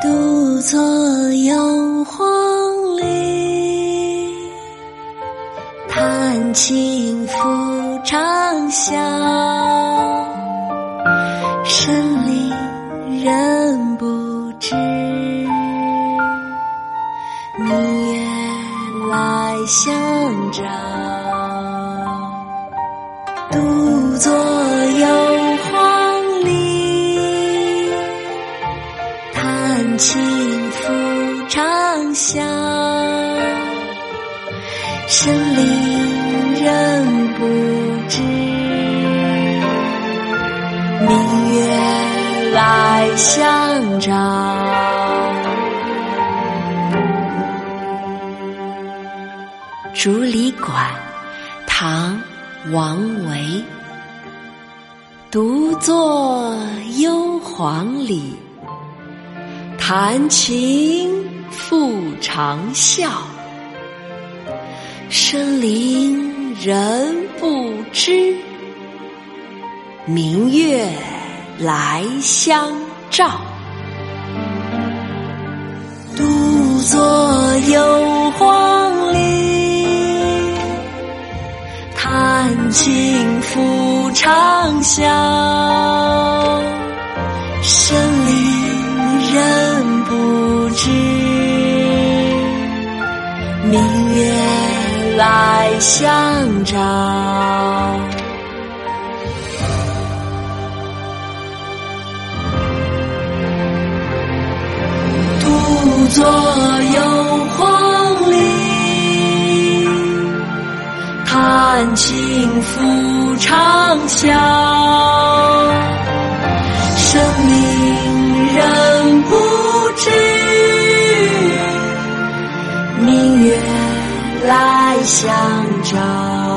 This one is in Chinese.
独坐幽篁里，弹琴复长啸。人不知，明月来相照。独坐幽篁里，弹琴复长啸。深林人不相照。竹里馆，唐·王维。独坐幽篁里，弹琴复长啸。深林人不知，明月来相照。独坐幽篁里，弹琴复长啸。深林人不知，明月来相照。独坐幽篁里，弹琴复长啸。深林人不知，明月来相照。